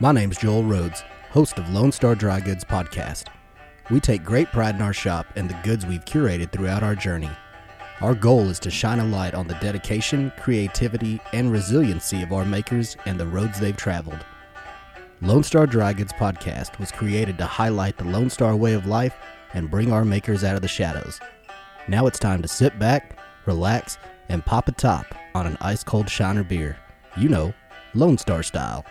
My name's Joel Rhodes, host of Lone Star Dry Goods Podcast. We take great pride in our shop and the goods we've curated throughout our journey. Our goal is to shine a light on the dedication, creativity, and resiliency of our makers and the roads they've traveled. Lone Star Dry Goods Podcast was created to highlight the Lone Star way of life and bring our makers out of the shadows. Now it's time to sit back, relax, and pop a top on an ice cold Shiner beer. You know, Lone Star style.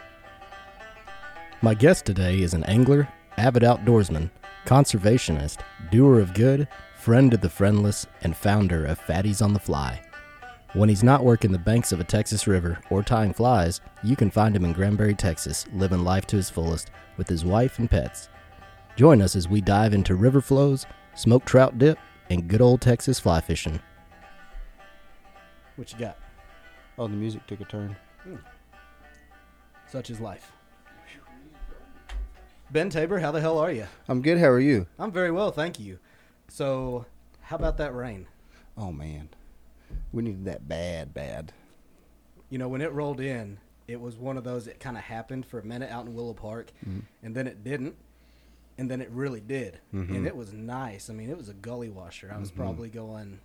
My guest today is an angler, avid outdoorsman, conservationist, doer of good, friend of the friendless, and founder of Fatties on the Fly. When he's not working the banks of a Texas river or tying flies, you can find him in Granbury, Texas, living life to his fullest with his wife and pets. Join us as we dive into river flows, smoked trout dip, and good old Texas fly fishing. What you got? Oh, the music took a turn. Hmm. Such is life. Ben Tabor, how the hell are you? I'm good. How are you? I'm very well, thank you. So, how about that rain? Oh man, we needed that bad, bad. You know, when it rolled in, it was one of those that kind of happened for a minute out in Willow Park, mm-hmm. and then it didn't, and then it really did, mm-hmm. and it was nice. I mean, it was a gully washer. I was mm-hmm. probably going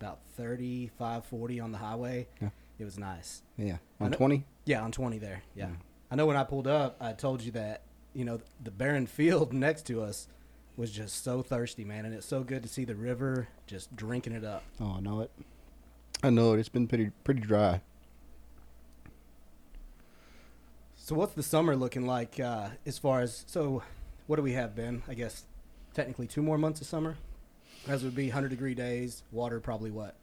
about 35, 40 on the highway. Yeah. It was nice. Yeah, on twenty. Yeah, on 20 there. Yeah. Mm. I know when I pulled up, I told you that, you know, the barren field next to us was just so thirsty, man. And it's so good to see the river just drinking it up. Oh, I know it. I know it. It's been pretty pretty dry. So, what's the summer looking like uh, as far as, so what do we have, Ben? I guess technically two more months of summer, as it would be 100 degree days, water probably what,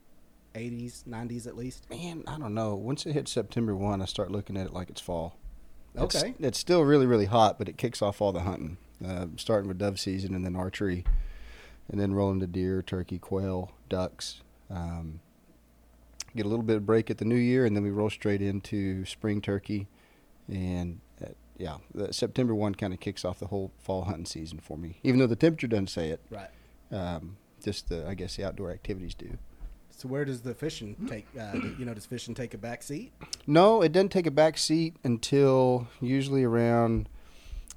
80s, 90s at least? Man, I don't know. Once it hits September one, I start looking at it like it's fall. It's- Okay. It's, still really really hot, but it kicks off all the hunting. Uh, starting with dove season and then archery, and then rolling to deer, turkey, quail, ducks. Um, get a little bit of break at the new year, and then we roll straight into spring turkey, and uh, yeah, the September one kind of kicks off the whole fall hunting season for me. Even though the temperature doesn't say it, Right. um, just the I guess the outdoor activities do. So, where does the fishing take, uh, you know, does fishing take a back seat? No, it doesn't take a back seat until usually around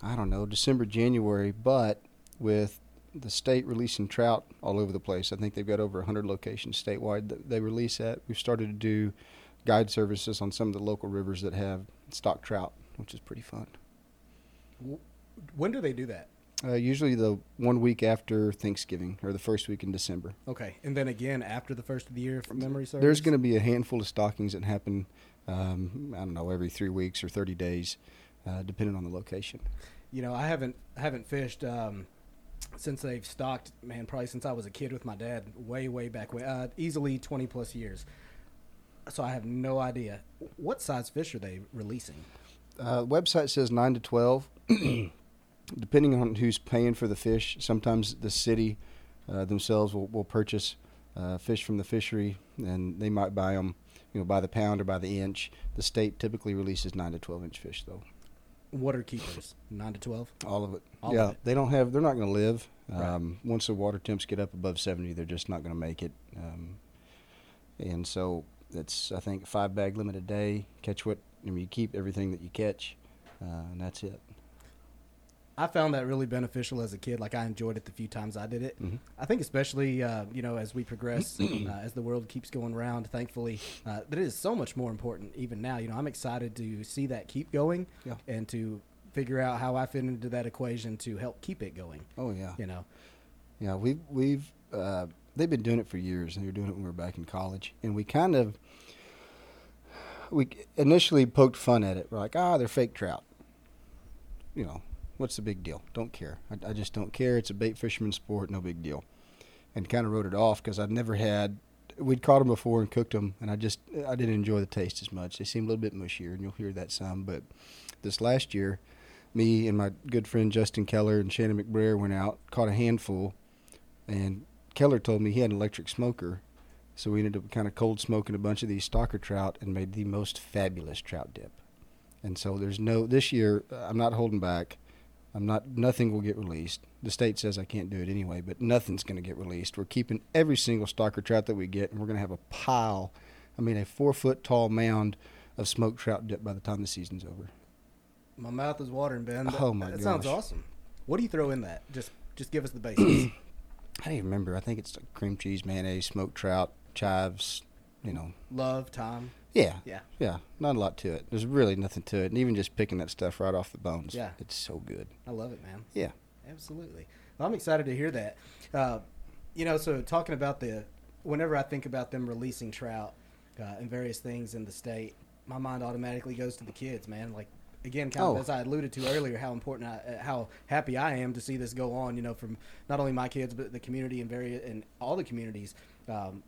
I don't know December, January. But with the state releasing trout all over the place, I think they've got over 100 locations statewide that they release at. We've started to do guide services on some of the local rivers that have stock trout, which is pretty fun. When do they do that? Uh, usually the one week after Thanksgiving or the first week in December. Okay, and then again after the first of the year, from memory serves. There's going to be a handful of stockings that happen. Um, I don't know every three weeks or 30 days, uh, depending on the location. You know, I haven't I haven't fished um, since they've stocked. Man, probably since I was a kid with my dad, way way back way, uh, easily twenty plus years. So I have no idea what size fish are they releasing. Uh, website says nine to twelve, depending on who's paying for the fish. Sometimes the city uh, themselves will, will purchase uh, fish from the fishery, and they might buy them, you know, by the pound or by the inch. The state typically releases nine to twelve inch fish, though. Water keepers, nine to twelve. All of it. All yeah, of it. they don't have. They're not going to live. Right. Um, Once the water temps get up above seventy, they're just not going to make it. Um, and so it's I think five bag limit a day. Catch what I mean. You keep everything that you catch, uh, and that's it. I found that really beneficial as a kid. Like I enjoyed it the few times I did it. Mhm. I think especially uh, you know as we progress, uh, as the world keeps going round. Thankfully, uh, that is so much more important even now. You know, I'm excited to see that keep going Yeah. and to figure out how I fit into that equation to help keep it going. Oh yeah. You know, Yeah, we've we've uh, they've been doing it for years, and they were doing it when we were back in college, and we kind of we initially poked fun at it. We're like, ah, they're fake trout. You know, what's the big deal? Don't care. I, I just don't care. It's a bait fisherman sport, no big deal. And kind of wrote it off because I'd never had. We'd caught them before and cooked them, and I just I didn't enjoy the taste as much. They seemed a little bit mushier, and you'll hear that some. But this last year, me and my good friend Justin Keller and Shannon McBrayer went out, caught a handful, and Keller told me he had an electric smoker, so we ended up kind of cold smoking a bunch of these stocker trout and made the most fabulous trout dip. And so there's no this year. uh, I'm not holding back. I'm not. Nothing will get released. The state says I can't do it anyway, but nothing's going to get released. We're keeping every single stocker trout that we get, and we're going to have a pile. I mean, a four foot tall mound of smoked trout dip by the time the season's over. My mouth is watering, Ben. That, Oh, my That sounds awesome. What do you throw in that? Just just give us the basics. I don't even remember. I think it's like cream cheese, mayonnaise, smoked trout, chives. You know, Love, time. Yeah, Yeah. yeah. Not a lot to it. There's really nothing to it, and even just picking that stuff right off the bones. Yeah. it's so good. I love it, man. Yeah. Absolutely. Well, I'm excited to hear that. Uh, you know, so talking about the, whenever I think about them releasing trout uh, and various things in the state, my mind automatically goes to the kids, man. Like, again, kind Oh. of as I alluded to earlier, how important, I, uh, how happy I am to see this go on. You know, from not only my kids but the community and very and all the communities. Um,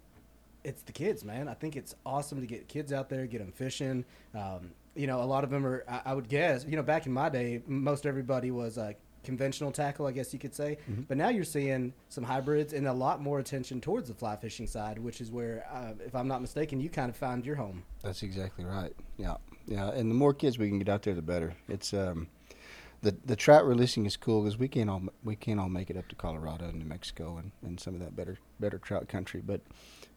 it's the kids, man. I think it's awesome to get kids out there, get them fishing. Um, you know, a lot of them are. I, I would guess. You know, back in my day, most everybody was uh, conventional tackle, I guess you could say. But now you're seeing some hybrids and a lot more attention towards the fly fishing side, which is where, uh, if I'm not mistaken, you kind of found your home. That's exactly right. Yeah, yeah. And the more kids we can get out there, the better. It's um, the the trout releasing is cool because we can't all we can't all make it up to Colorado and New Mexico and, and some of that better better trout country, but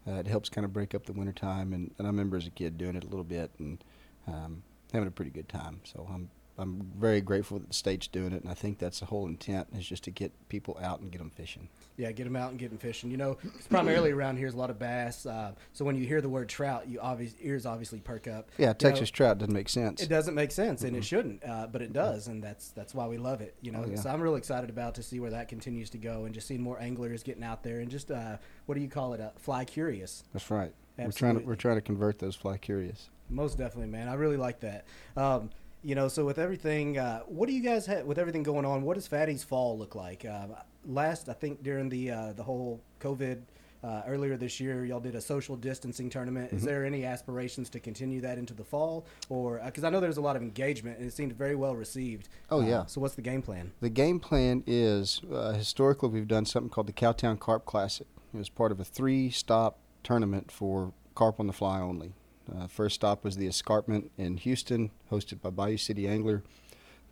uh, it helps kind of break up the wintertime. And, and I remember as a kid doing it a little bit and um, having a pretty good time. So I'm I'm very grateful that the state's doing it, and I think that's the whole intent is just to get people out and get them fishing. Yeah, get them out and get them fishing. You know, primarily around here is a lot of bass. Uh, so when you hear the word trout, you obvious ears obviously perk up. Yeah, You know, Texas trout doesn't make sense. It doesn't make sense, and it shouldn't, uh, but it does, and that's that's why we love it. You know, Oh, yeah. so I'm really excited about to see where that continues to go, and just seeing more anglers getting out there, and just uh, what do you call it? Uh, fly curious. That's right. We're trying to we're trying to convert those fly curious. Most definitely, man. I really like that. Um, you know, so with everything, uh, what do you guys have with everything going on? What does Fatty's fall look like? Uh, last, I think during the uh, the whole COVID uh, earlier this year, y'all did a social distancing tournament. Mm-hmm. Is there any aspirations to continue that into the fall, or because I know there's a lot of engagement and it seemed very well received. Oh, Uh, yeah. So what's the game plan? The game plan is uh, historically we've done something called the Cowtown Carp Classic. It was part of a three-stop tournament for carp on the fly only. Uh, first stop was the Escarpment in Houston, hosted by Bayou City Angler.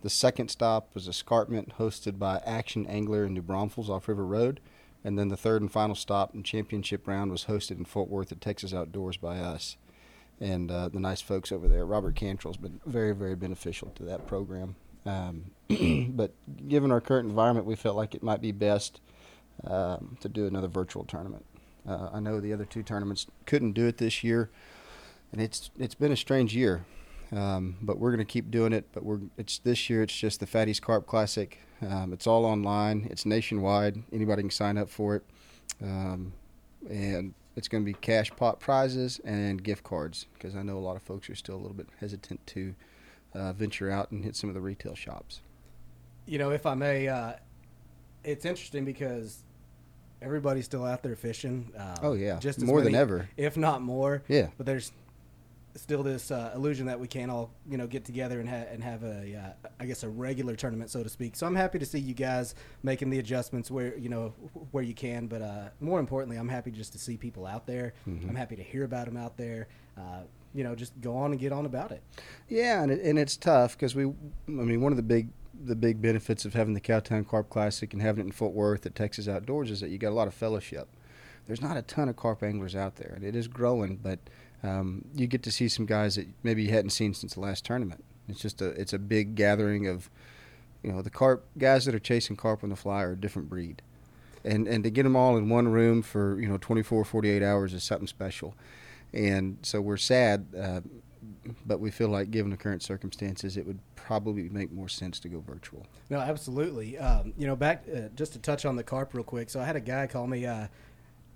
The second stop was Escarpment, hosted by Action Angler in New Braunfels off River Road. And then the third and final stop and championship round was hosted in Fort Worth at Texas Outdoors by us. And uh, the nice folks over there, Robert Cantrell's been very, very beneficial to that program. Um, but given our current environment, we felt like it might be best um, to do another virtual tournament. Uh, I know the other two tournaments couldn't do it this year, and it's it's been a strange year. Um, but we're going to keep doing it. But we're it's this year. It's just the Fatty's Carp Classic. Um, it's all online. It's nationwide. Anybody can sign up for it, um, and it's going to be cash pot prizes and gift cards because I know a lot of folks are still a little bit hesitant to uh, venture out and hit some of the retail shops. You know, if I may, uh, it's interesting because everybody's still out there fishing. Um, Oh, yeah. just as More than ever. if not more. Yeah. But there's still this uh, illusion that we can't all you know get together and, ha- and have a uh, I guess a regular tournament so to speak. So I'm happy to see you guys making the adjustments where you know where you can. But uh, more importantly, I'm happy just to see people out there. Mm-hmm. I'm happy to hear about them out there. Uh, you know, just go on and get on about it. Yeah, and it, and it's tough because we, I mean, one of the big the big benefits of having the Cowtown Carp Classic and having it in Fort Worth at Texas Outdoors is that you got a lot of fellowship. There's not a ton of carp anglers out there, and it is growing, but um, you get to see some guys that maybe you hadn't seen since the last tournament. It's just a it's a big gathering of, you know, the carp guys that are chasing carp on the fly are a different breed, and and to get them all in one room for you know 24, 48 hours is something special, and so we're sad. Uh, but we feel like, given the current circumstances, it would probably make more sense to go virtual. No, absolutely. Um, you know, back uh, just to touch on the carp real quick. So I had a guy call me uh,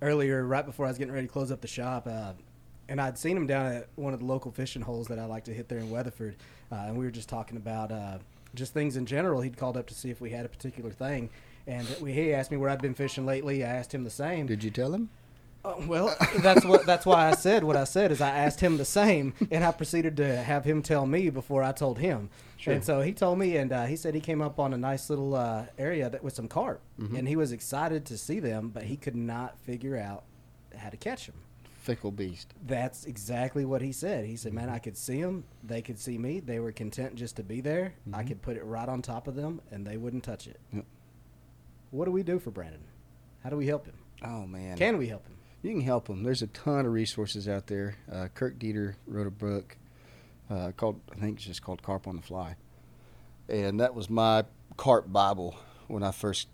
earlier, right before I was getting ready to close up the shop, uh, and I'd seen him down at one of the local fishing holes that I like to hit there in Weatherford, uh, and we were just talking about uh, just things in general. He'd called up to see if we had a particular thing, and we, he asked me where I'd been fishing lately. I asked him the same. Did you tell him? Uh, well, that's what that's why I said what I said is I asked him the same, and I proceeded to have him tell me before I told him. Sure. And so he told me, and uh, he said he came up on a nice little uh, area that with some carp, Mm-hmm. and he was excited to see them, but he could not figure out how to catch them. Fickle beast. That's exactly what he said. He said, Mm-hmm. "Man, I could see them. They could see me. They were content just to be there. I Mhm. could put it right on top of them, and they wouldn't touch it." Yep. What do we do for Brandon? How do we help him? Oh man, Can we help him? you can help him. There's a ton of resources out there. Uh, Kirk Deeter wrote a book uh, called, I think it's just called Carp on the Fly. and that was my carp Bible when I first.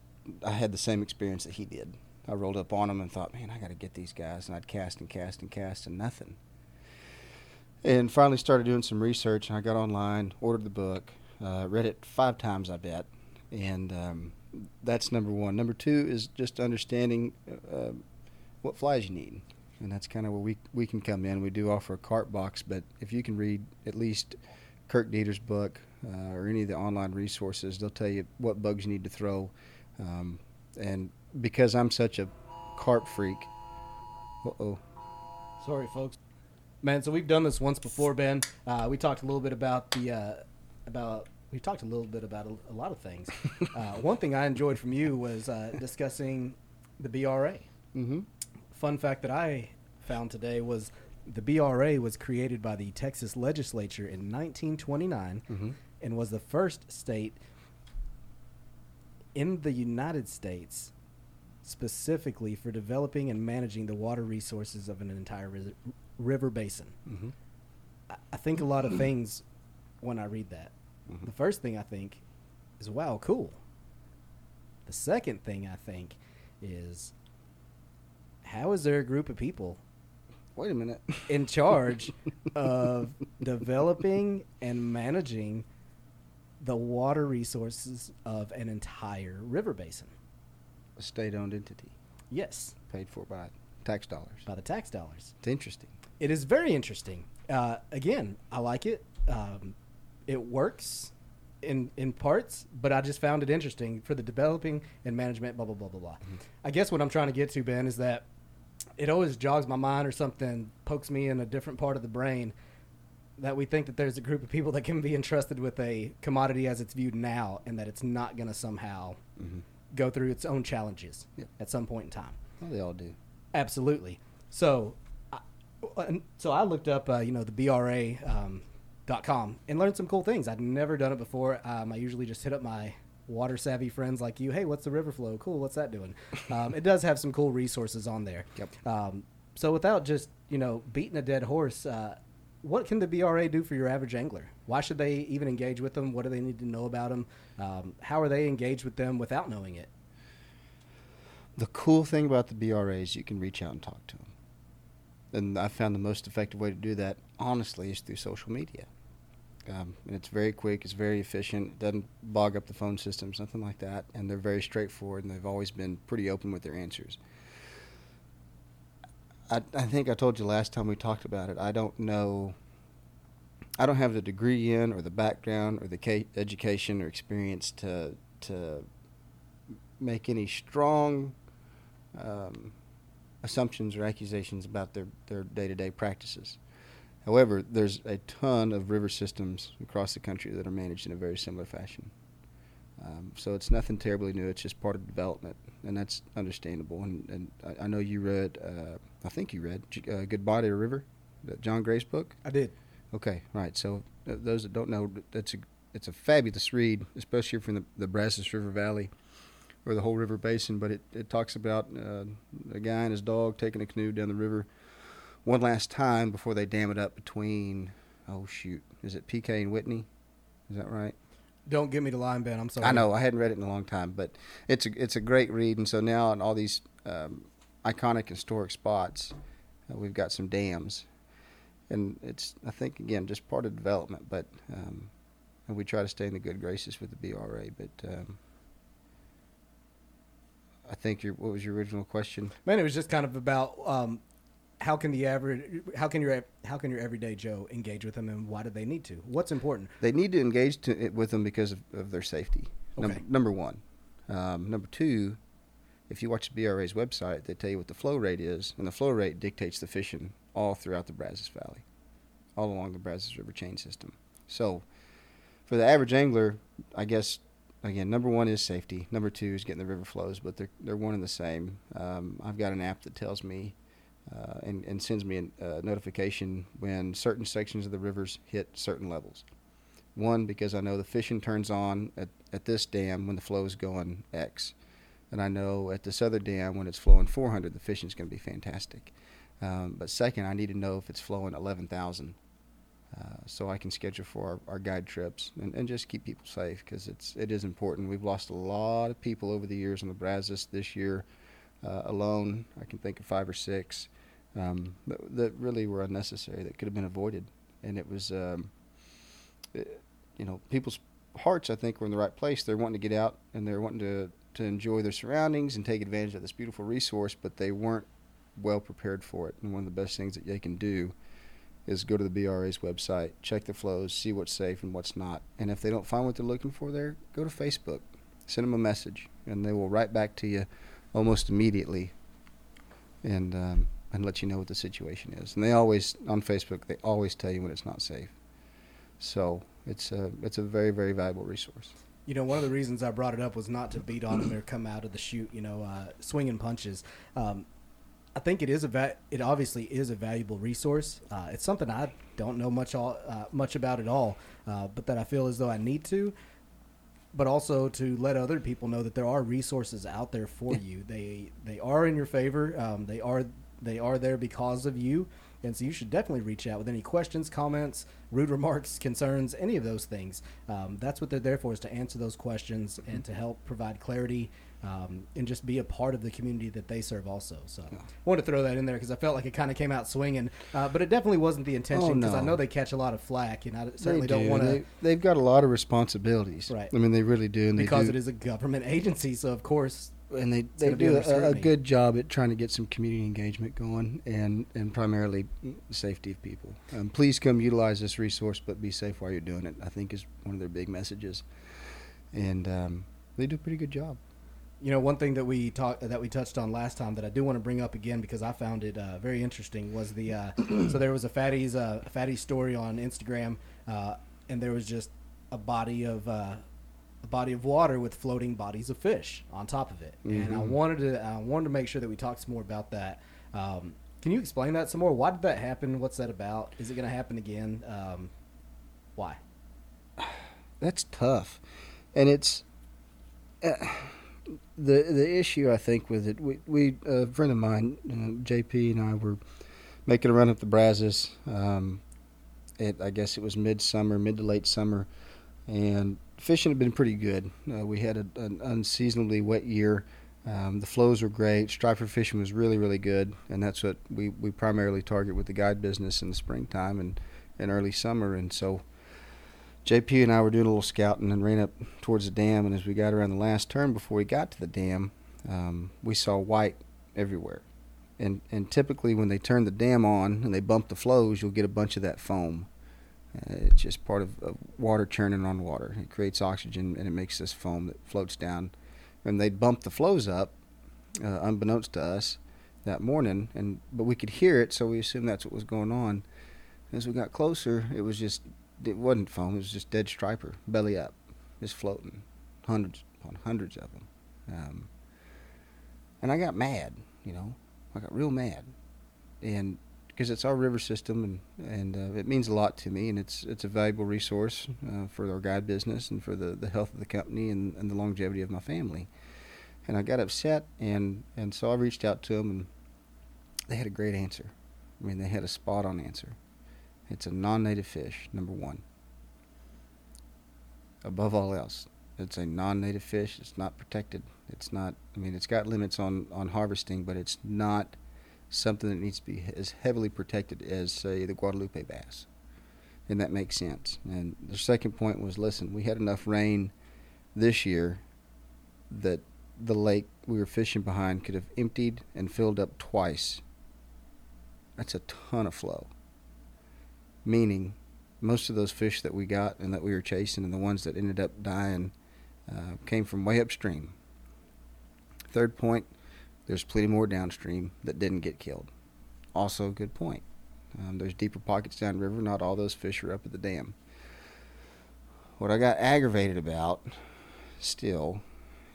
I had the same experience that he did. I rolled up on them and thought, man, I got to get these guys, and I'd cast and cast and cast and nothing. And finally started doing some research, and I got online, ordered the book, uh, read it five times, I bet, and um, that's number one. Number two is just understanding uh, what flies you need, and that's kind of where we we can come in. We do offer a carp box, but if you can read at least Kirk Deeter's book uh, or any of the online resources, they'll tell you what bugs you need to throw. Um, and because I'm such a carp freak, uh oh, Sorry, folks. Man, so we've done this once before, Ben. Uh, we talked a little bit about the uh, about we talked a little bit about a, a lot of things. uh, one thing I enjoyed from you was uh, discussing the BRA. mm-hmm. Fun fact that I found today was the BRA was created by the Texas legislature in 1929 Mm-hmm. and was the first state in the United States specifically for developing and managing the water resources of an entire ri- river basin. Mm-hmm. I- I think a lot of things when I read that. Mhm. The first thing I think is, wow, cool. The second thing I think is, how is there a group of people Wait a minute. in charge of developing and managing the water resources of an entire river basin? A state-owned entity Yes, paid for by tax dollars. by the tax dollars. It's interesting. It is very interesting. Uh, again, I like it. Um, it works in in parts, but I just found it interesting for the developing and management. Blah blah blah blah blah. I guess what I'm trying to get to, Ben, is that it always jogs my mind or something pokes me in a different part of the brain that we think that there's a group of people that can be entrusted with a commodity as it's viewed now, and that it's not going to somehow Mm-hmm. Go through its own challenges at some point in time. Well, they all do. Absolutely. So, I, so I looked up, uh, you know, the BRA um, dot com and learned some cool things. I'd never done it before. Um, I usually just hit up my water savvy friends like you. Hey, what's the river flow? Cool. What's that doing? Um, it does have some cool resources on there. Yep. Um, so without just you know beating a dead horse, uh, what can the BRA do for your average angler? Why should they even engage with them? What do they need to know about them? Um, how are they engaged with them without knowing it? The cool thing about the BRA is you can reach out and talk to them. And I found the most effective way to do that, honestly, is through social media. Um, and it's very quick, it's very efficient, it doesn't bog up the phone systems, nothing like that. And they're very straightforward, and they've always been pretty open with their answers. I, I think I told you last time we talked about it. I don't know. I don't have the degree in, or the background, or the ca- education or experience to to make any strong um, assumptions or accusations about their, their day-to-day practices. However, there's a ton of river systems across the country that are managed in a very similar fashion. Um, so it's nothing terribly new. It's just part of development, and that's understandable. And, and I, I know you read, uh, I think you read uh, Goodbye to a River, that John Graves' book. I did. Okay, right. So uh, those that don't know, that's a it's a fabulous read, especially from the, the Brazos River Valley or the whole river basin. But it, it talks about uh, a guy and his dog taking a canoe down the river one last time before they dam it up between oh shoot, is it PK and Whitney? Is that right? Don't get me to line, Ben. I'm sorry. I know I hadn't read it in a long time, but it's a it's a great read. And so now in all these um, iconic historic spots, uh, we've got some dams, and it's I think again just part of development. But um, and we try to stay in the good graces with the BRA. But um, I think your what was your original question? Man, it was just kind of about um, how can the average, how can your how can your everyday Joe engage with them, and why do they need to? What's important? They need to engage to, with them because of, of their safety. Okay. number one. Um, number two, if you watch the BRA's website, they tell you what the flow rate is, and the flow rate dictates the fishing all throughout the Brazos Valley, all along the Brazos River chain system. So, for the average angler, I guess again, number one is safety. Number two is getting the river flows, but they're they're one and the same. Um, I've got an app that tells me uh, and, and sends me a uh, notification when certain sections of the rivers hit certain levels. One, because I know the fishing turns on at, at this dam when the flow is going X. And I know at this other dam when it's flowing 400, the fishing's going to be fantastic. Um, but second, I need to know if it's flowing 11,000 uh, so I can schedule for our, our guide trips and, and just keep people safe because it's it is important. We've lost a lot of people over the years on the Brazos this year uh, alone. I can think of five or six um, that, that, really were unnecessary that could have been avoided, and it was um, it, you know people's hearts I think were in the right place. They're wanting to get out and they're wanting to to enjoy their surroundings and take advantage of this beautiful resource, but they weren't well prepared for it. And one of the best things that they can do is go to the BRA's website, check the flows, see what's safe and what's not. And if they don't find what they're looking for there, go to Facebook, send them a message, and they will write back to you almost immediately and um, and let you know what the situation is. And they always on Facebook they always tell you when it's not safe. So it's a it's a very very valuable resource. You know, one of the reasons I brought it up was not to beat on him or come out of the chute, you know, uh, swinging punches. Um, I think it is a va- it obviously is a valuable resource. Uh, it's something I don't know much all uh, much about at all, uh, but that I feel as though I need to. But also to let other people know that there are resources out there for you. They they are in your favor. Um, they are they are there because of you. And so you should definitely reach out with any questions, comments, rude remarks, concerns, any of those things. Um, that's what they're there for, is to answer those questions mm-hmm. and to help provide clarity um, and just be a part of the community that they serve also. So. I wanted to throw that in there because I felt like it kind of came out swinging, uh, but it definitely wasn't the intention because oh, no. I know they catch a lot of flack, and I certainly do. not want to. They, have got a lot of responsibilities. Right. I mean, they really do. And because do. it is a government agency, so of course and they, they do a, a, good job at trying to get some community engagement going and, and primarily safety of people. Um, please come utilize this resource, but be safe while you're doing it. I think is one of their big messages, and um, they do a pretty good job. You know, one thing that we talked that we touched on last time that I do want to bring up again because I found it uh, very interesting was the uh, so there was a fatty's uh, fatty story on Instagram, uh, and there was just a body of uh, a body of water with floating bodies of fish on top of it. Mm-hmm. And I mm-hmm. wanted to I wanted to make sure that we talked some more about that. Um, can you explain that some more? Why did that happen? What's that about? Is it going to happen again? Um, why? That's tough, and it's uh, the the issue. I think with it, we, we a friend of mine, uh, JP, and I were making a run up the Brazos. Um, it, I guess it was midsummer, mid to late summer, and fishing had been pretty good. Uh, we had a, an unseasonably wet year. Um, the flows were great. Striper fishing was really, really good, and that's what we, we primarily target with the guide business in the springtime and, and early summer. And so, JP and I were doing a little scouting and ran up towards the dam. And as we got around the last turn before we got to the dam, um, we saw white everywhere. And and typically when they turn the dam on and they bump the flows, you'll get a bunch of that foam. Uh, it's just part of, of, water churning on water. It creates oxygen and it makes this foam that floats down. And they bumped the flows up, uh, unbeknownst to us, that morning. And but we could hear it, so we assumed that's what was going on. As we got closer, it was just it wasn't foam. It was just dead striper, belly up, just floating, hundreds upon hundreds of them. Um, and I got mad, you know, I got real mad, and because it's our river system and and uh, it means a lot to me and it's it's a valuable resource uh, for our guide business and for the, the health of the company and, and the longevity of my family. And I got upset and and so I reached out to them and they had a great answer. I mean they had a spot on answer. It's a non-native fish, number one. Above all else, it's a non-native fish. It's not protected. It's not. I mean, it's got limits on on harvesting, but it's not something that needs to be as heavily protected as, say, the Guadalupe bass. And that makes sense. And the second point was listen, we had enough rain this year that the lake we were fishing behind could have emptied and filled up twice. That's a ton of flow. Meaning, most of those fish that we got and that we were chasing and the ones that ended up dying uh, came from way upstream. Third point, there's plenty more downstream that didn't get killed. Also, a good point. Um, there's deeper pockets downriver. Not all those fish are up at the dam. What I got aggravated about still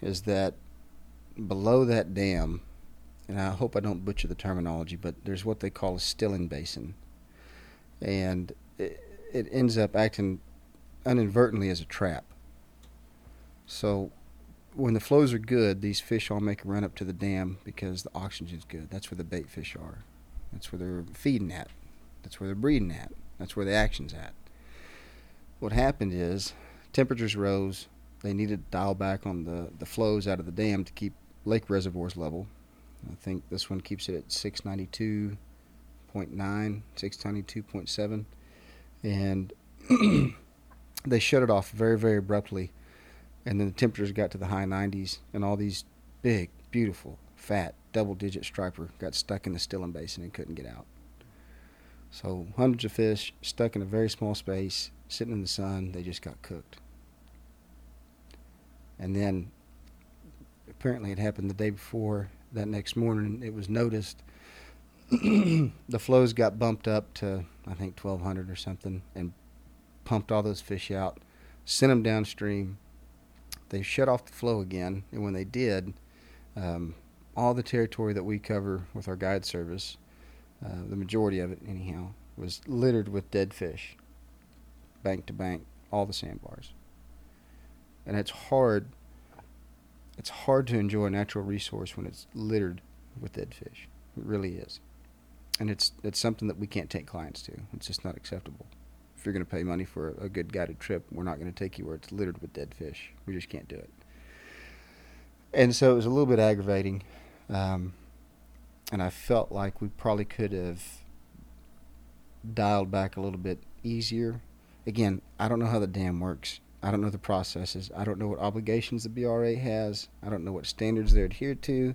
is that below that dam, and I hope I don't butcher the terminology, but there's what they call a stilling basin. And it, it ends up acting inadvertently as a trap. So when the flows are good, these fish all make a run up to the dam because the oxygen's good. That's where the bait fish are. That's where they're feeding at. That's where they're breeding at. That's where the action's at. What happened is temperatures rose. They needed to dial back on the, the flows out of the dam to keep lake reservoirs level. I think this one keeps it at 692.9, 692.7. And they shut it off very, very abruptly. And then the temperatures got to the high 90s, and all these big, beautiful, fat, double digit striper got stuck in the Stilling Basin and couldn't get out. So hundreds of fish stuck in a very small space, sitting in the sun, they just got cooked. And then apparently it happened the day before. That next morning it was noticed the flows got bumped up to I think 1200 or something and pumped all those fish out, sent them downstream. They shut off the flow again, and when they did, um, all the territory that we cover with our guide service, uh, the majority of it anyhow, was littered with dead fish, bank to bank, all the sandbars. And it's hard. It's hard to enjoy a natural resource when it's littered with dead fish. It really is, and it's it's something that we can't take clients to. It's just not acceptable. If you're going to pay money for a, good guided trip, we're not going to take you where it's littered with dead fish. We just can't do it. And so it was a little bit aggravating. Um, and I felt like we probably could have dialed back a little bit easier. Again, I don't know how the dam works. I don't know the processes. I don't know what obligations the BRA has. I don't know what standards they're adhered to.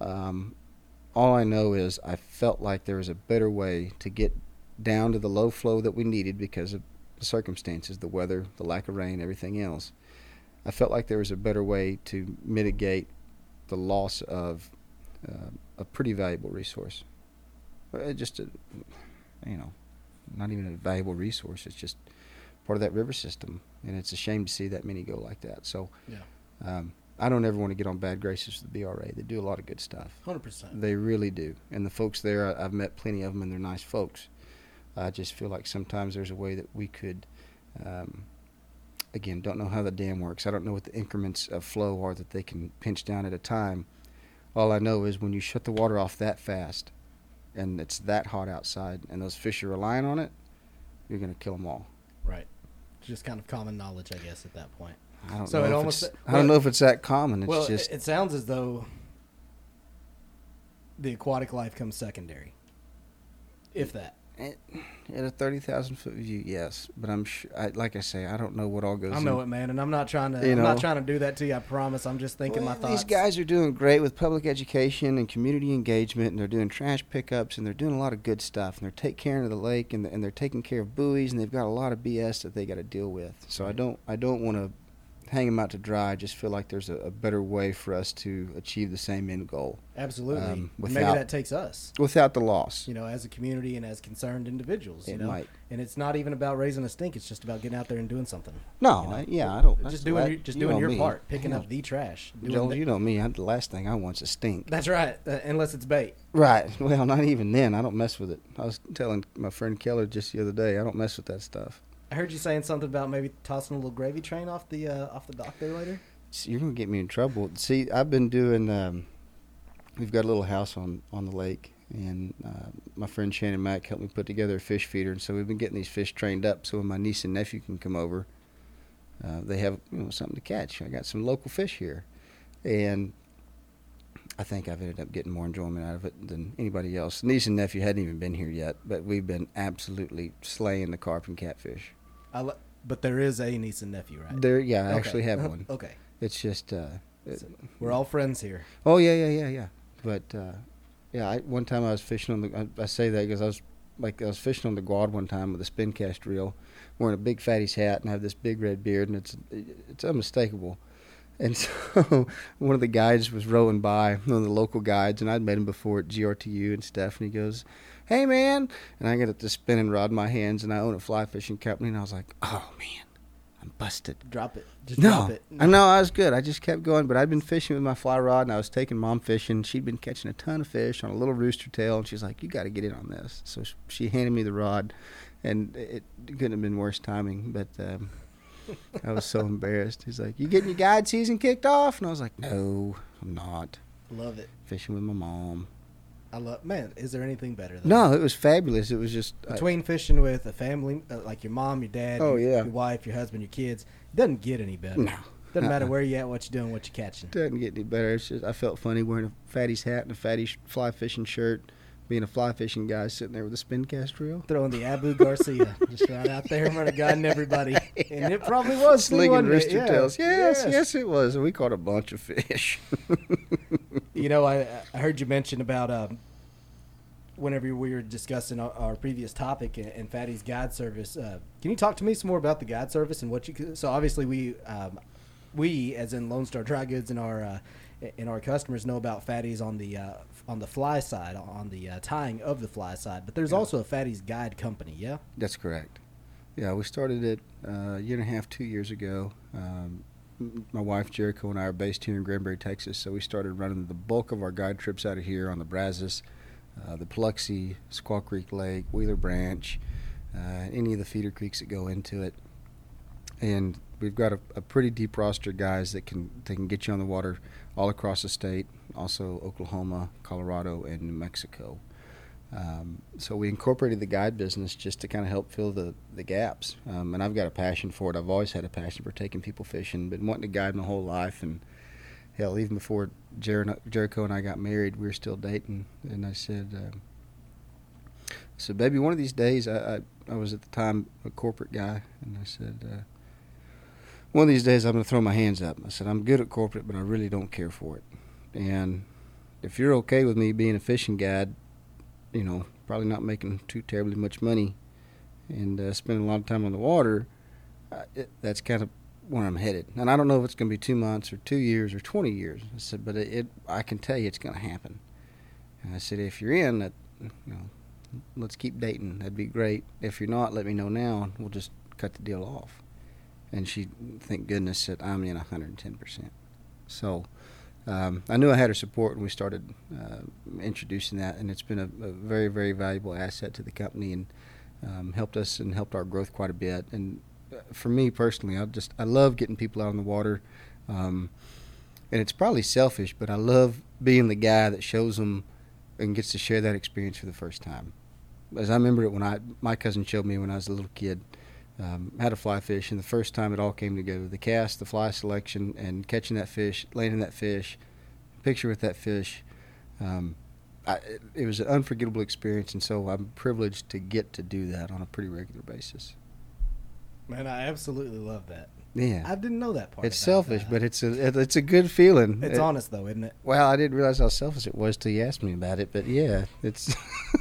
Um, all I know is I felt like there was a better way to get down to the low flow that we needed because of the circumstances, the weather, the lack of rain, everything else. I felt like there was a better way to mitigate the loss of uh, a pretty valuable resource. Uh, just a, you know, not even a valuable resource. It's just part of that river system, and it's a shame to see that many go like that. So, Yeah. um, I don't ever want to get on bad graces with the BRA. They do a lot of good stuff. Hundred percent. They really do. And the folks there, I- I've met plenty of them, and they're nice folks. I just feel like sometimes there's a way that we could, um, again, don't know how the dam works. I don't know what the increments of flow are that they can pinch down at a time. All I know is when you shut the water off that fast, and it's that hot outside, and those fish are relying on it, you're going to kill them all. Right. Just kind of common knowledge, I guess, at that point. I don't So know. it if almost- it's, I don't know if it's that common. It's well, just it sounds as though the aquatic life comes secondary, if that. At a thirty thousand foot view, yes. But I'm sure, I, like I say, I don't know what all goes. On. I know in. it, man, and I'm not trying to. You I'm not trying to do that to you. I promise. I'm just thinking Well, my thoughts. These guys are doing great with public education and community engagement, and they're doing trash pickups, and they're doing a lot of good stuff, and they're taking care of the lake, and, and they're taking care of buoys, and they've got a lot of BS that they got to deal with. So I don't, I don't want to hang them out to dry. I just feel like there's a, a better way for us to achieve the same end goal Absolutely. um, without- Maybe that takes us, without the loss. you know, as a community and as concerned individuals. You It know, might. and it's not even about raising a stink. It's just about getting out there and doing something. No, you know? I, yeah, I don't. Just doing, la- your, just you doing your me. part, picking Yeah. up the trash. Joel, the- you know me. I, the last thing I want's a stink. That's right. Uh, unless it's bait. Right. Well, not even then. I don't mess with it. I was telling my friend Keller just the other day. I don't mess with that stuff. I heard you saying something about maybe tossing a little gravy train off the uh, off the dock there later. See, you're gonna get me in trouble. See, I've been doing. Um, we've got a little house on on the lake, and uh, my friend Shannon Mack helped me put together a fish feeder, and so we've been getting these fish trained up. So when my niece and nephew can come over, uh, they have you know something to catch. I got some local fish here, and I think I've ended up getting more enjoyment out of it than anybody else. Niece and nephew hadn't even been here yet, but we've been absolutely slaying the carp and catfish. I but there is a niece and nephew, right? There, yeah, I Okay. actually have one. okay. It's just. Uh, it- So we're all friends here. Oh yeah, yeah, yeah, yeah. But uh, yeah, I, one time I was fishing on the. I, I say that because I was like I was fishing on the Guad one time with a spin cast reel, wearing a big fatty's hat and I have this big red beard, and it's it's unmistakable. And so one of the guides was rowing by, one of the local guides, and I'd met him before at GRTU and stuff. And he goes, "Hey man!" And I got to the spinning rod in my hands, and I own a fly fishing company, and I was like, "Oh man, I'm busted." Drop it. Just No, drop it. I know I was good. I just kept going, but I'd been fishing with my fly rod, and I was taking mom fishing. She'd been catching a ton of fish on a little rooster tail, and she's like, "You got to get in on this." So she handed me the rod, and it couldn't have been worse timing. But um, I was so embarrassed. He's like, "You getting your guide season kicked off?" And I was like, "No, I'm not. Love it. Fishing with my mom." I love man. Is there anything better? Than No, it was fabulous. It was just I- between fishing with a family uh, like your mom, your dad, Oh, yeah. your wife, your husband, your kids, it doesn't get any better. no. Doesn't matter Uh-uh. where you at, what you're doing, what you're catching. doesn't get any better. It's just I felt funny wearing a fatty's hat and a fatty fly fishing shirt, being a fly fishing guy sitting there with a spin cast reel. Throwing the Abu Garcia just right out there in front of God and everybody, and it probably was Slinging rooster Yeah. tails. Yes, yes, it was. We caught a bunch of fish. You know, I, I heard you mention about um, whenever we were discussing our, our previous topic and, and Fatty's guide service. Uh, can you talk to me some more about the guide service and what you? So obviously we um, we as in Lone Star Dry Goods and our uh, and our customers know about Fatty's on the uh, on the fly side on the uh, tying of the fly side, but there's Yeah. also a Fatty's guide company. Yeah. That's correct. Yeah, we started it uh, a year and a half, two years ago. Um, my wife Jericho and I are based here in Granbury, Texas, so we started running the bulk of our guide trips out of here on the Brazos, uh, the Paluxy, Squaw Creek Lake, Wheeler Branch, uh, any of the feeder creeks that go into it. And we've got a, a pretty deep roster of guys that can they can get you on the water all across the state, also Oklahoma, Colorado, and New Mexico. Um, so we incorporated the guide business just to kind of help fill the, the gaps. Um, and I've got a passion for it. I've always had a passion for taking people fishing, been wanting to guide my whole life. And hell, even before Jer- Jericho and I got married, we were still dating. And I said, um, I said, baby, one of these days, I, I, I was at the time a corporate guy, and I said, uh, one of these days I'm going to throw my hands up. I said, I'm good at corporate, but I really don't care for it. And if you're okay with me being a fishing guide, you know, probably not making too terribly much money and uh, spending a lot of time on the water, uh, it, that's kind of where I'm headed. And I don't know if it's going to be two months or two years or 20 years. I said, but it, it I can tell you it's going to happen. And I said, if you're in, that, you know, let's keep dating. That'd be great. If you're not, let me know now, and we'll just cut the deal off. And she, thank goodness, said I'm in 110 percent. So um, I knew I had her support when we started uh, introducing that, and it's been a, a very, very valuable asset to the company and um, helped us and helped our growth quite a bit. And uh, for me personally, I just I love getting people out on the water, um, and it's probably selfish, but I love being the guy that shows them and gets to share that experience for the first time. As I remember it when I my cousin showed me when I was a little kid. Um, how to fly fish, and the first time it all came together the cast, the fly selection, and catching that fish, landing that fish, picture with that fish. Um, I, it, was an unforgettable experience, and so I'm privileged to get to do that on a pretty regular basis. Man, I absolutely love that. Yeah, I didn't know that part. it's selfish, that. but it's a it, it's a good feeling. it's It- honest though, isn't it? Well, I didn't realize how selfish it was till you asked me about it, but yeah, it's.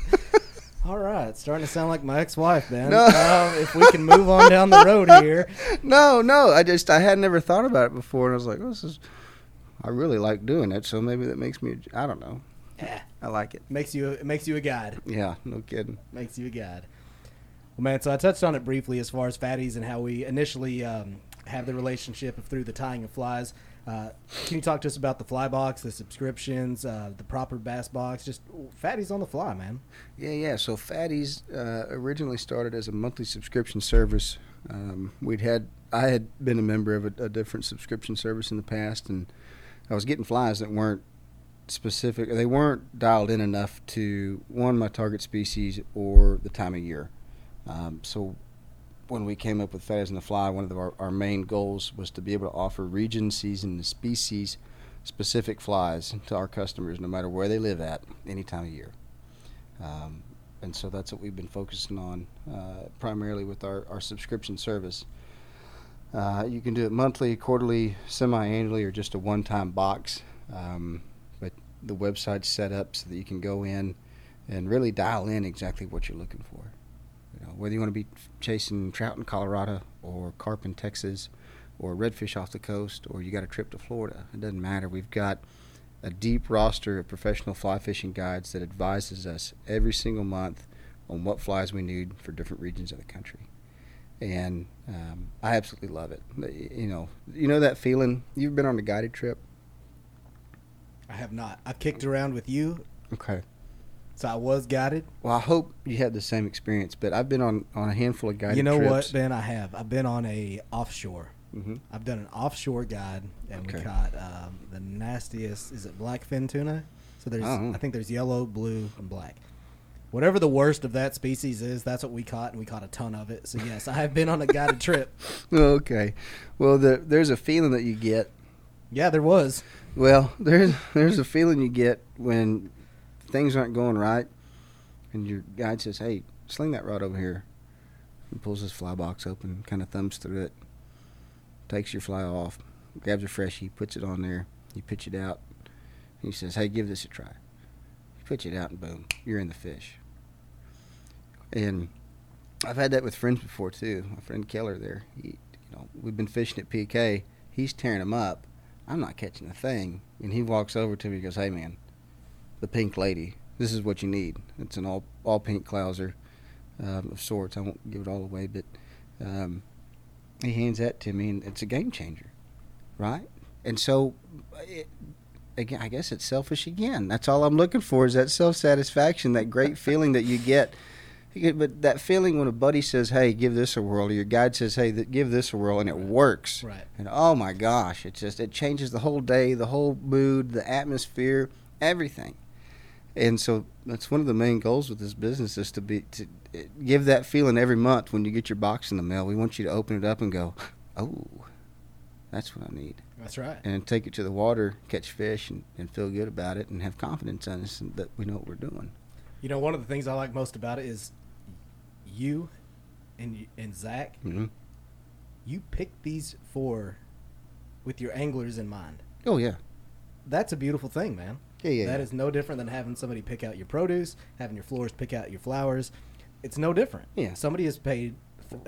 All right, it's starting to sound like my ex-wife, man. No. Uh, if we can move on down the road here, no, no, I just I had never thought about it before, and I was like, oh, this is. I really like doing it, so maybe that makes me. I don't know. eh, I like it. makes you it makes you a god. Yeah, no kidding. Makes you a god. Well, man, so I touched on it briefly as far as fatties and how we initially um, have the relationship of through the tying of flies. Uh, can you talk to us about the fly box, the subscriptions, uh, the proper bass box, just fatties on the fly, man? Yeah, yeah. So Fatties uh, originally started as a monthly subscription service. Um, we'd had I had been a member of a, a different subscription service in the past, and I was getting flies that weren't specific. They weren't dialed in enough to one my target species or the time of year. Um, so when we came up with Fatties on the Fly, one of the, our, our main goals was to be able to offer region, season, and species specific flies to our customers, no matter where they live at, any time of year. Um, and so that's what we've been focusing on uh, primarily with our, our subscription service. Uh, you can do it monthly, quarterly, semi-annually, or just a one-time box. Um, but the website's set up so that you can go in and really dial in exactly what you're looking for. Know, whether you want to be chasing trout in Colorado or carp in Texas or redfish off the coast or you got a trip to Florida, it doesn't matter. We've got a deep roster of professional fly fishing guides that advises us every single month on what flies we need for different regions of the country. And um, I absolutely love it. You know, you know that feeling. You've been on a guided trip. I have not. I kicked around with you, Okay. So I was guided. Well, I hope you had the same experience. But I've been on, on a handful of guided you know trips. what, Ben? I have. I've been on a offshore. hmm I've done an offshore guide, and we caught um, the nastiest. Is it blackfin tuna? So there's, Oh. I think there's yellow, blue, and black. Whatever the worst of that species is, that's what we caught, and we caught a ton of it. So yes, I have been on a guided trip. Okay. Well, the, there's a feeling that you get. Yeah, there was. Well, there's there's a feeling you get when things aren't going right, and your guide says, "Hey, sling that rod over here." He pulls his fly box open, kind of thumbs through it, takes your fly off, grabs a freshie, puts it on there. You pitch it out. And he says, "Hey, give this a try." You pitch it out, and boom, you're in the fish. And I've had that with friends before too. My friend Keller there, he, you know, we've been fishing at PK. He's tearing them up. I'm not catching a thing. And he walks over to me and goes, Hey man, the pink lady, this is what you need. It's an all all pink clouser um, of sorts. I won't give it all away, but um, he hands that to me and it's a game changer. Right? And so it, again I guess it's selfish again. That's all I'm looking for is that self satisfaction, that great feeling that you get. But that feeling when a buddy says, "Hey, give this a whirl," or your guide says, "Hey, th- give this a whirl," and it works, Right. and oh my gosh, it just it changes the whole day, the whole mood, the atmosphere, everything. And so that's one of the main goals with this business is to be to give that feeling every month when you get your box in the mail. We want you to open it up and go, "Oh, that's what I need," That's right. and take it to the water, catch fish, and, and feel good about it, and have confidence in us and that we know what we're doing. You know, one of the things I like most about it is you and and Zach. hmm You pick these for with your anglers in mind. Oh yeah, That's a beautiful thing, man. Yeah, yeah. That yeah. is no different than having somebody pick out your produce, having your florist pick out your flowers. It's no different. Yeah. Somebody is paid.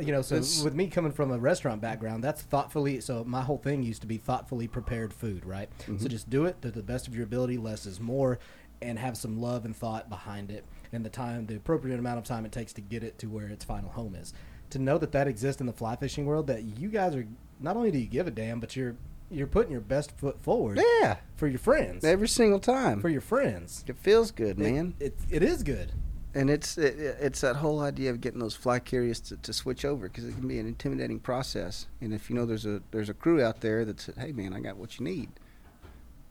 You know, so It's- with me coming from a restaurant background, that's thoughtfully. So my whole thing used to be thoughtfully prepared food, right? So Mhm. just do it to the best of your ability. Less is more, and have some love and thought behind it, and the time, the appropriate amount of time it takes to get it to where its final home is. To know that that exists in the fly fishing world, that you guys are not only do you give a damn, but you're you're putting your best foot forward yeah, for your friends every single time. for your friends. It feels good, man. It, it, it is good. and it's it, it's that whole idea of getting those fly carriers to, to switch over because it can be an intimidating process. And if you know there's a there's a crew out there that said, "Hey, man, I got what you need,"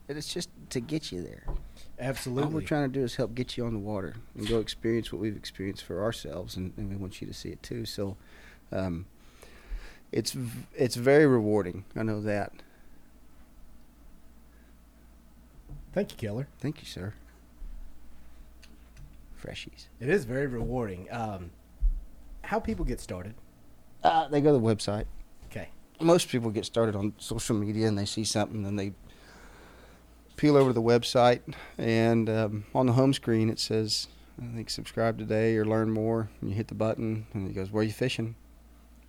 and it's just to get you there. All Absolutely. we're trying to do is help get you on the water and go experience what we've experienced for ourselves, and, and we want you to see it too. So, um, it's v- it's very rewarding. I know that. Thank you, Killer. Thank you, sir. Freshies. It is very rewarding. Um, how people get started. Uh, they go to the website. Okay. most people get started on social media and they see something and they peel over to the website and um, on the home screen it says I think subscribe today or learn more and you hit the button and it goes where are you fishing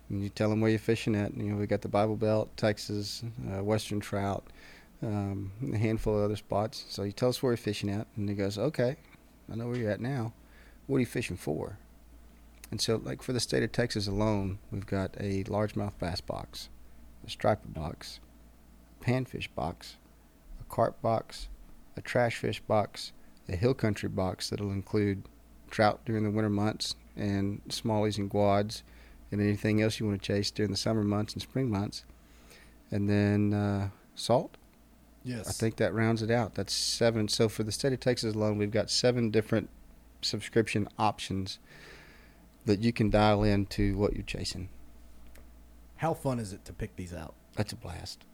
and you tell them where you're fishing at and, you know we got the Bible Belt Texas uh, Western trout um, a handful of other spots so he tells us where you're fishing at and he goes okay I know where you're at now what are you fishing for and so like for the state of Texas alone we've got a largemouth bass box a striper box, a panfish box, a carp box, a trash fish box, a hill country box that'll include trout during the winter months and smallies and guads and anything else you want to chase during the summer months and spring months. And then uh, salt. Yes. I think that rounds it out. That's seven. So for the state of Texas alone, we've got seven different subscription options that you can dial into what you're chasing. How fun is it to pick these out? That's a blast.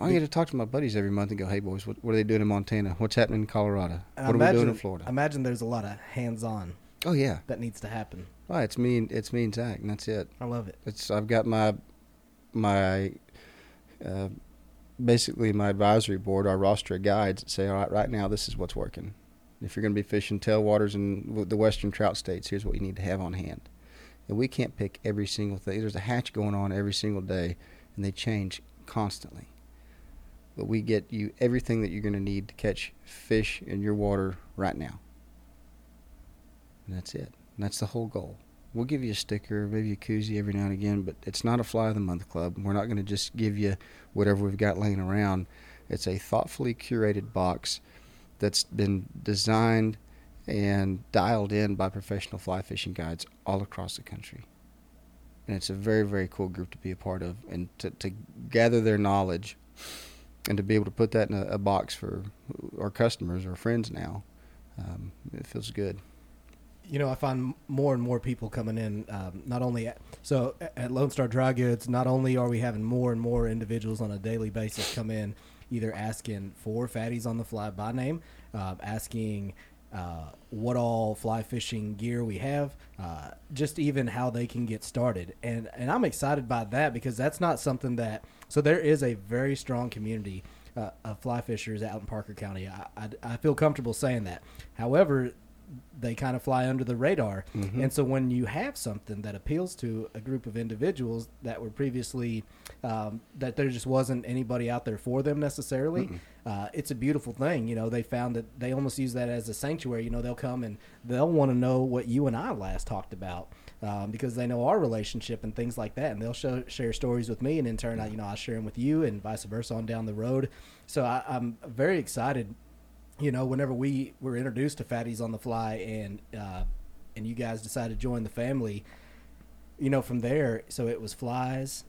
I get to talk to my buddies every month and go, "Hey boys, what, what are they doing in Montana? What's happening in Colorado? And what I are we doing imagine- in Florida?" Imagine there's a lot of hands-on oh yeah, that needs to happen. well, it's me. And, it's me and Zach, and that's it. I love it. It's I've got my my uh, basically my advisory board, our roster of guides that say, "All right, right now this is what's working. If you're going to be fishing tailwaters in the western trout states, here's what you need to have on hand." And we can't pick every single thing. There's a hatch going on every single day, and they change constantly. But we get you everything that you're going to need to catch fish in your water right now. And that's it. And that's the whole goal. We'll give you a sticker, maybe a koozie every now and again, but it's not a fly of the month club. We're not going to just give you whatever we've got laying around. It's a thoughtfully curated box that's been designed and dialed in by professional fly fishing guides all across the country. And it's a very, very cool group to be a part of and to, to gather their knowledge and to be able to put that in a, a box for our customers or friends now, um, it feels good. You know, I find more and more people coming in. Um, not only at, so at Lone Star Dry Goods, not only are we having more and more individuals on a daily basis come in, either asking for fatties on the fly by name, uh, asking uh, what all fly fishing gear we have, uh, just even how they can get started. And and I'm excited by that because that's not something that. So there is a very strong community uh, of fly fishers out in Parker County. I, I, I feel comfortable saying that. However, they kind of fly under the radar. Mm-hmm. And so when you have something that appeals to a group of individuals that were previously um, that there just wasn't anybody out there for them necessarily, uh, it's a beautiful thing. You know, they found that they almost use that as a sanctuary. You know, they'll come and they'll want to know what you and I last talked about. Um, because they know our relationship and things like that, and they'll show, share stories with me, and in turn, I, you know, I share them with you, and vice versa on down the road. So I, I'm very excited you know, whenever we were introduced to Fatties on the Fly and uh, and you guys decided to join the family, you know, from there, so it was flies,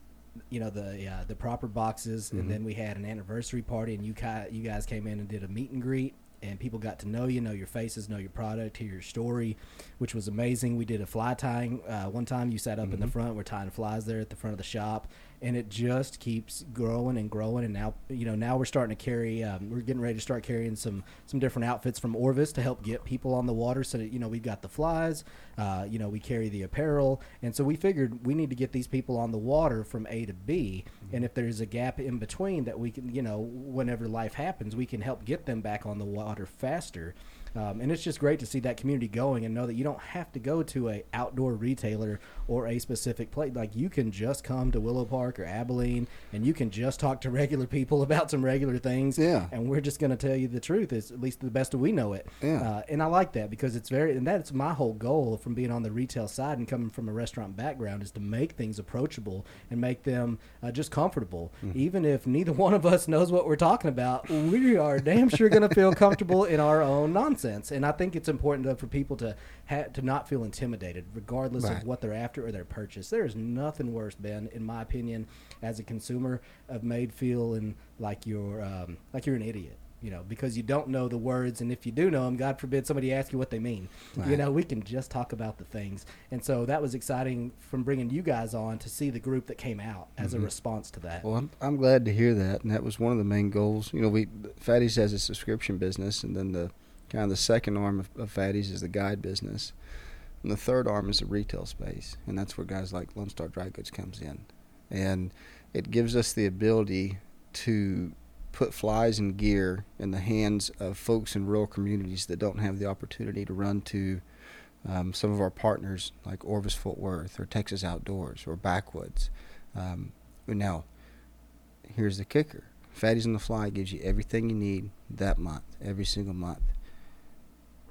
you know, the uh, the proper boxes, mm-hmm. and then we had an anniversary party, and you you guys came in and did a meet and greet, and people got to know you, know your faces, know your product, hear your story, which was amazing. We did a fly tying uh, one time. You sat up mm-hmm. in the mm-hmm. front. We're tying flies there at the front of the shop, and it just keeps growing and growing. And now, you know, now we're starting to carry. Um, we're getting ready to start carrying some some different outfits from Orvis to help get people on the water. So that you know, we've got the flies. Uh, you know, we carry the apparel, and so we figured we need to get these people on the water from A to B. Mm-hmm. And if there's a gap in between that we can, you know, whenever life happens, we can help get them back on the water faster. Um, and it's just great to see that community going and know that you don't have to go to a outdoor retailer or a specific place. Like you can just come to Willow Park or Abilene and you can just talk to regular people about some regular things. Yeah. And we're just going to tell you the truth, is at least the best we know it. Yeah. Uh, and I like that because it's very, and that's my whole goal from being on the retail side and coming from a restaurant background is to make things approachable and make them uh, just comfortable. Mm-hmm. Even if neither one of us knows what we're talking about, we are damn sure going to feel comfortable in our own nonsense nonsense. And I think it's important to, for people to ha- to not feel intimidated, regardless right. of what they're after or their purchase. There is nothing worse, Ben, in my opinion, as a consumer, of made feeling like you're um, like you're an idiot you know, because you don't know the words, and if you do know them, God forbid somebody ask you what they mean. Right. You know, we can just talk about the things, and so that was exciting from bringing you guys on to see the group that came out as mm-hmm. a response to that. Well, I'm, I'm glad to hear that, and that was one of the main goals. You know, we Fatty's has a subscription business, and then the Kind of the second arm of, of is the guide business. And the third arm is the retail space. And that's where guys like Lone Star Dry Goods comes in. And it gives us the ability to put flies and gear in the hands of folks in rural communities that don't have the opportunity to run to um, some of our partners like Orvis Fort Worth or Texas Outdoors or Backwoods. Um, now, here's the kicker Fatty's on the Fly gives you everything you need that month, every single month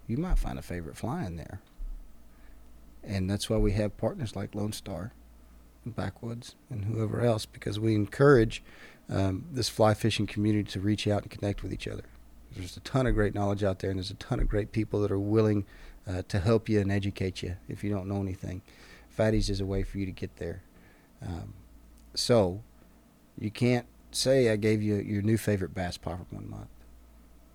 you might find a favorite fly in there. And that's why we have partners like Lone Star and Backwoods and whoever else, because we encourage um, this fly fishing community to reach out and connect with each other. There's a ton of great knowledge out there, and there's a ton of great people that are willing uh, to help you and educate you if you don't know anything. Fatty's is a way for you to get there. Um, so you can't say I gave you your new favorite bass popper one month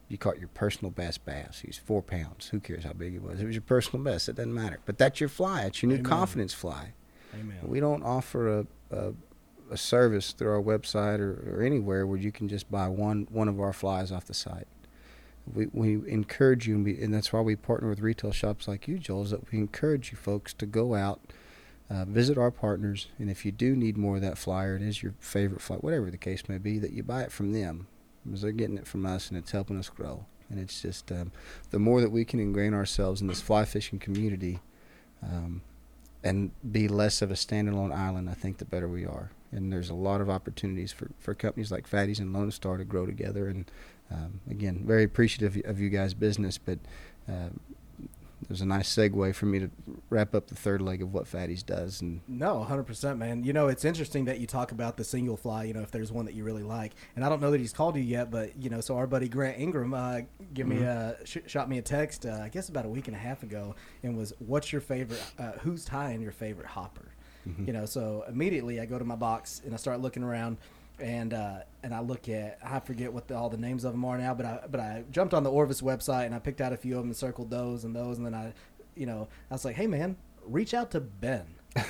you caught your personal best bass. He's four pounds. Who cares how big he was? It was your personal best. It doesn't matter. But that's your fly. It's your new Amen. confidence fly. Amen. We don't offer a, a, a service through our website or, or, anywhere where you can just buy one one of our flies off the site. We we encourage you, and, we, and that's why we partner with retail shops like you, Joel. Is that we encourage you folks to go out. Uh, visit our partners, and if you do need more of that flyer, it is your favorite fly, whatever the case may be, that you buy it from them because they're getting it from us and it's helping us grow. And it's just um, the more that we can ingrain ourselves in this fly fishing community um, and be less of a standalone island, I think the better we are. And there's a lot of opportunities for, for companies like Fatties and Lone Star to grow together. And um, again, very appreciative of you guys' business, but uh, there's a nice segue for me to wrap up the third leg of what Fatty's does. And no, 100%, man. You know, it's interesting that you talk about the single fly. You know, if there's one that you really like, and I don't know that he's called you yet, but you know, so our buddy Grant Ingram uh, give mm-hmm. me a sh- shot me a text, uh, I guess about a week and a half ago, and was, "What's your favorite? Uh, who's tying your favorite hopper?" Mm-hmm. You know, so immediately I go to my box and I start looking around and uh, and I look at I forget what the, all the names of them are now, but I but I jumped on the Orvis website and I picked out a few of them and circled those and those, and then I, you know, I was like, hey man, reach out to Ben.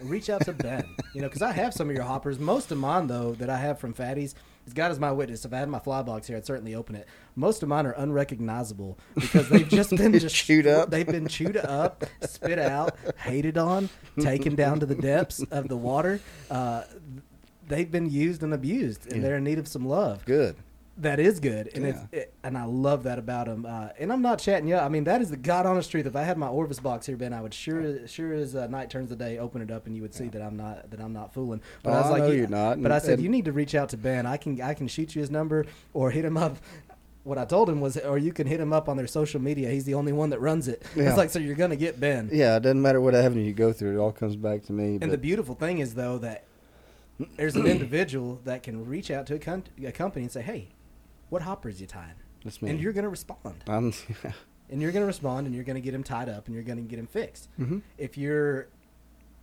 reach out to Ben. You know, because I have some of your hoppers. Most of mine, though, that I have from Fatties, God is my witness, if I had my fly box here, I'd certainly open it. Most of mine are unrecognizable because they've just been just Chewed up. They've been chewed up, spit out, hated on, taken down to the depths of the water. Uh, they've been used and abused, and Yeah. they're in need of some love. Good. That is good, and it's Yeah. it, and I love that about them. Uh, and I'm not chatting you. up. I mean, that is the god honest truth. If I had my Orvis box here, Ben, I would sure sure as uh, night turns the day, open it up, and you would see that I'm not that I'm not fooling. But Oh, I was like, you're not, But I said you need to reach out to Ben. I can I can shoot you his number or hit him up. What I told him was, or you can hit him up on their social media. He's the only one that runs it. Yeah. It's like, so you're gonna get Ben. Yeah, it doesn't matter what avenue you go through; it all comes back to me. And but- the beautiful thing is, though, that there's an individual that can reach out to a, con- a company and say, "Hey, what hoppers you tying?" That's me. And you're going to respond, I'm, and you're going to respond, and you're going to get him tied up, and you're going to get him fixed. Mhm. If you're,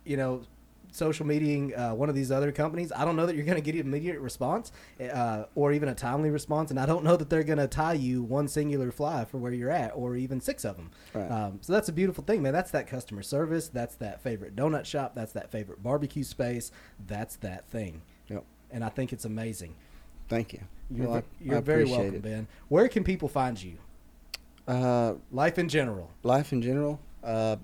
you know, social mediating uh, one of these other companies, I don't know that you're going to get an immediate response uh, or even a timely response, and I don't know that they're going to tie you one singular fly for where you're at, or even six of them. Right. Um, so that's a beautiful thing, man. That's that customer service. That's that favorite donut shop. That's that favorite barbecue space. That's that thing. Yep. And I think it's amazing. Thank you. You're, Well, I- you're I very welcome, it. Ben. Where can people find you? Uh, Life in general. life in general, uh,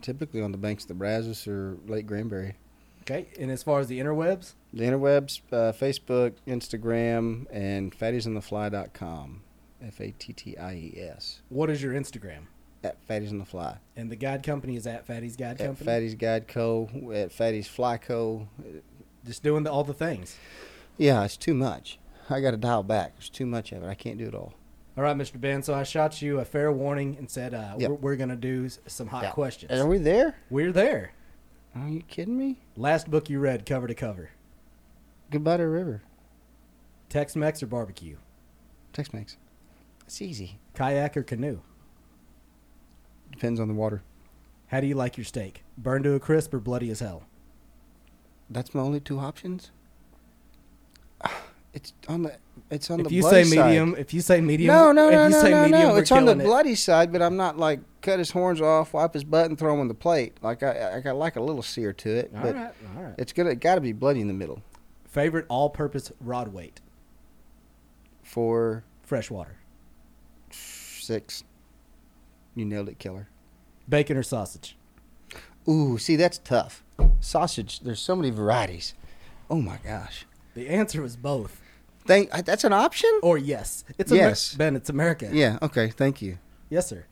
typically on the banks of the Brazos or Lake Granbury. Okay. And as far as the interwebs, The interwebs, uh, Facebook, Instagram, and fattiesonthefly.com. F A T T I E S. what is your Instagram? At Fatties on the Fly. And the guide company is at Fatty's Guide At Company. Fatties Guide Co. At Fatties Fly Co. Just doing the, all the things. Yeah, it's too much. I got to dial back. There's too much of it. I can't do it all. All right, Mr. Ben. So I shot you a fair warning and said uh, Yep. we're, we're going to do s- some hot Yeah. questions. Are we there? We're there. Are you kidding me? Last book you read, cover to cover. Goodbye to River. Tex Mex or barbecue? Tex Mex. It's easy. Kayak or canoe? Depends on the water. How do you like your steak? Burned to a crisp or bloody as hell? That's my only two options. It's on the. It's on if the. If you bloody say side. medium, if you say medium, No, no, no, no, no, medium, no. It's on the it. bloody side, but I'm not like cut his horns off, wipe his butt, and throw him on the plate. Like I, I got like a little sear to it, All but right, all right. it's gonna got to be bloody in the middle Favorite all-purpose rod weight? for Freshwater. six. You nailed it, killer. Bacon or sausage? Ooh, see that's tough. Sausage. There's so many varieties. Oh my gosh. The answer was both. Thank. That's an option. Or yes. It's Yes. Amer- Ben, it's America. Yeah. Okay. Thank you. Yes, sir.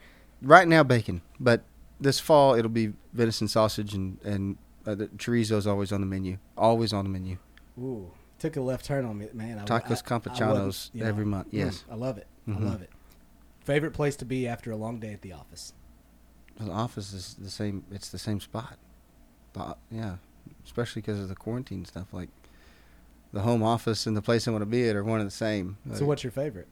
Right now, bacon, but this fall it'll be venison sausage and and uh, the chorizo's always on the menu. Always on the menu. Ooh, took a left turn on me, man. I, Tacos I- I wasn't, campechanos you every month. mm, Yes. I love it. Mhm. I love it. Favorite place to be after a long day at the office? The office is the same. It's the same spot. The, yeah, especially because of the quarantine stuff. Like the home office and the place I want to be at are one and the same. so, what's your favorite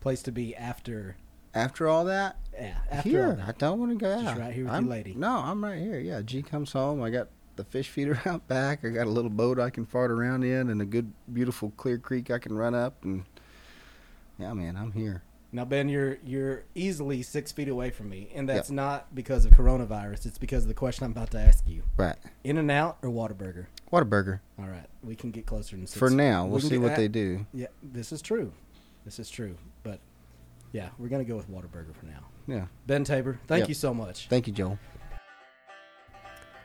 place to be after? after all that? Yeah, after here, all I don't want to go out. Just right here with I'm, you, lady. No, I'm right here. Yeah, G comes home. I got the fish feeder out back. I got a little boat I can fart around in, and a good, beautiful clear creek I can run up. And yeah, man, I'm here. Now, Ben, you're you're easily six feet away from me, and that's not because of coronavirus. It's because of the question I'm about to ask you. Right, In-N-Out or Whataburger? Whataburger. All right, we can get closer than six. For now, we we'll can see what that- they do. Yeah, this is true. This is true. But yeah, we're gonna go with Whataburger for now. Yeah. Ben Tabor, thank Yep. you so much. Thank you, Joel.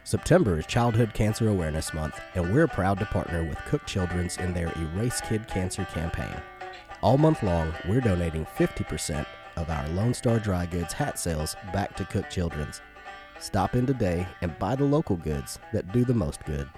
September is Childhood Cancer Awareness Month, and we're proud to partner with Cook Children's in their Erase Kid Cancer campaign. All month long, we're donating 50% of our Lone Star Dry Goods hat sales back to Cook Children's. Stop in today and buy the local goods that do the most good.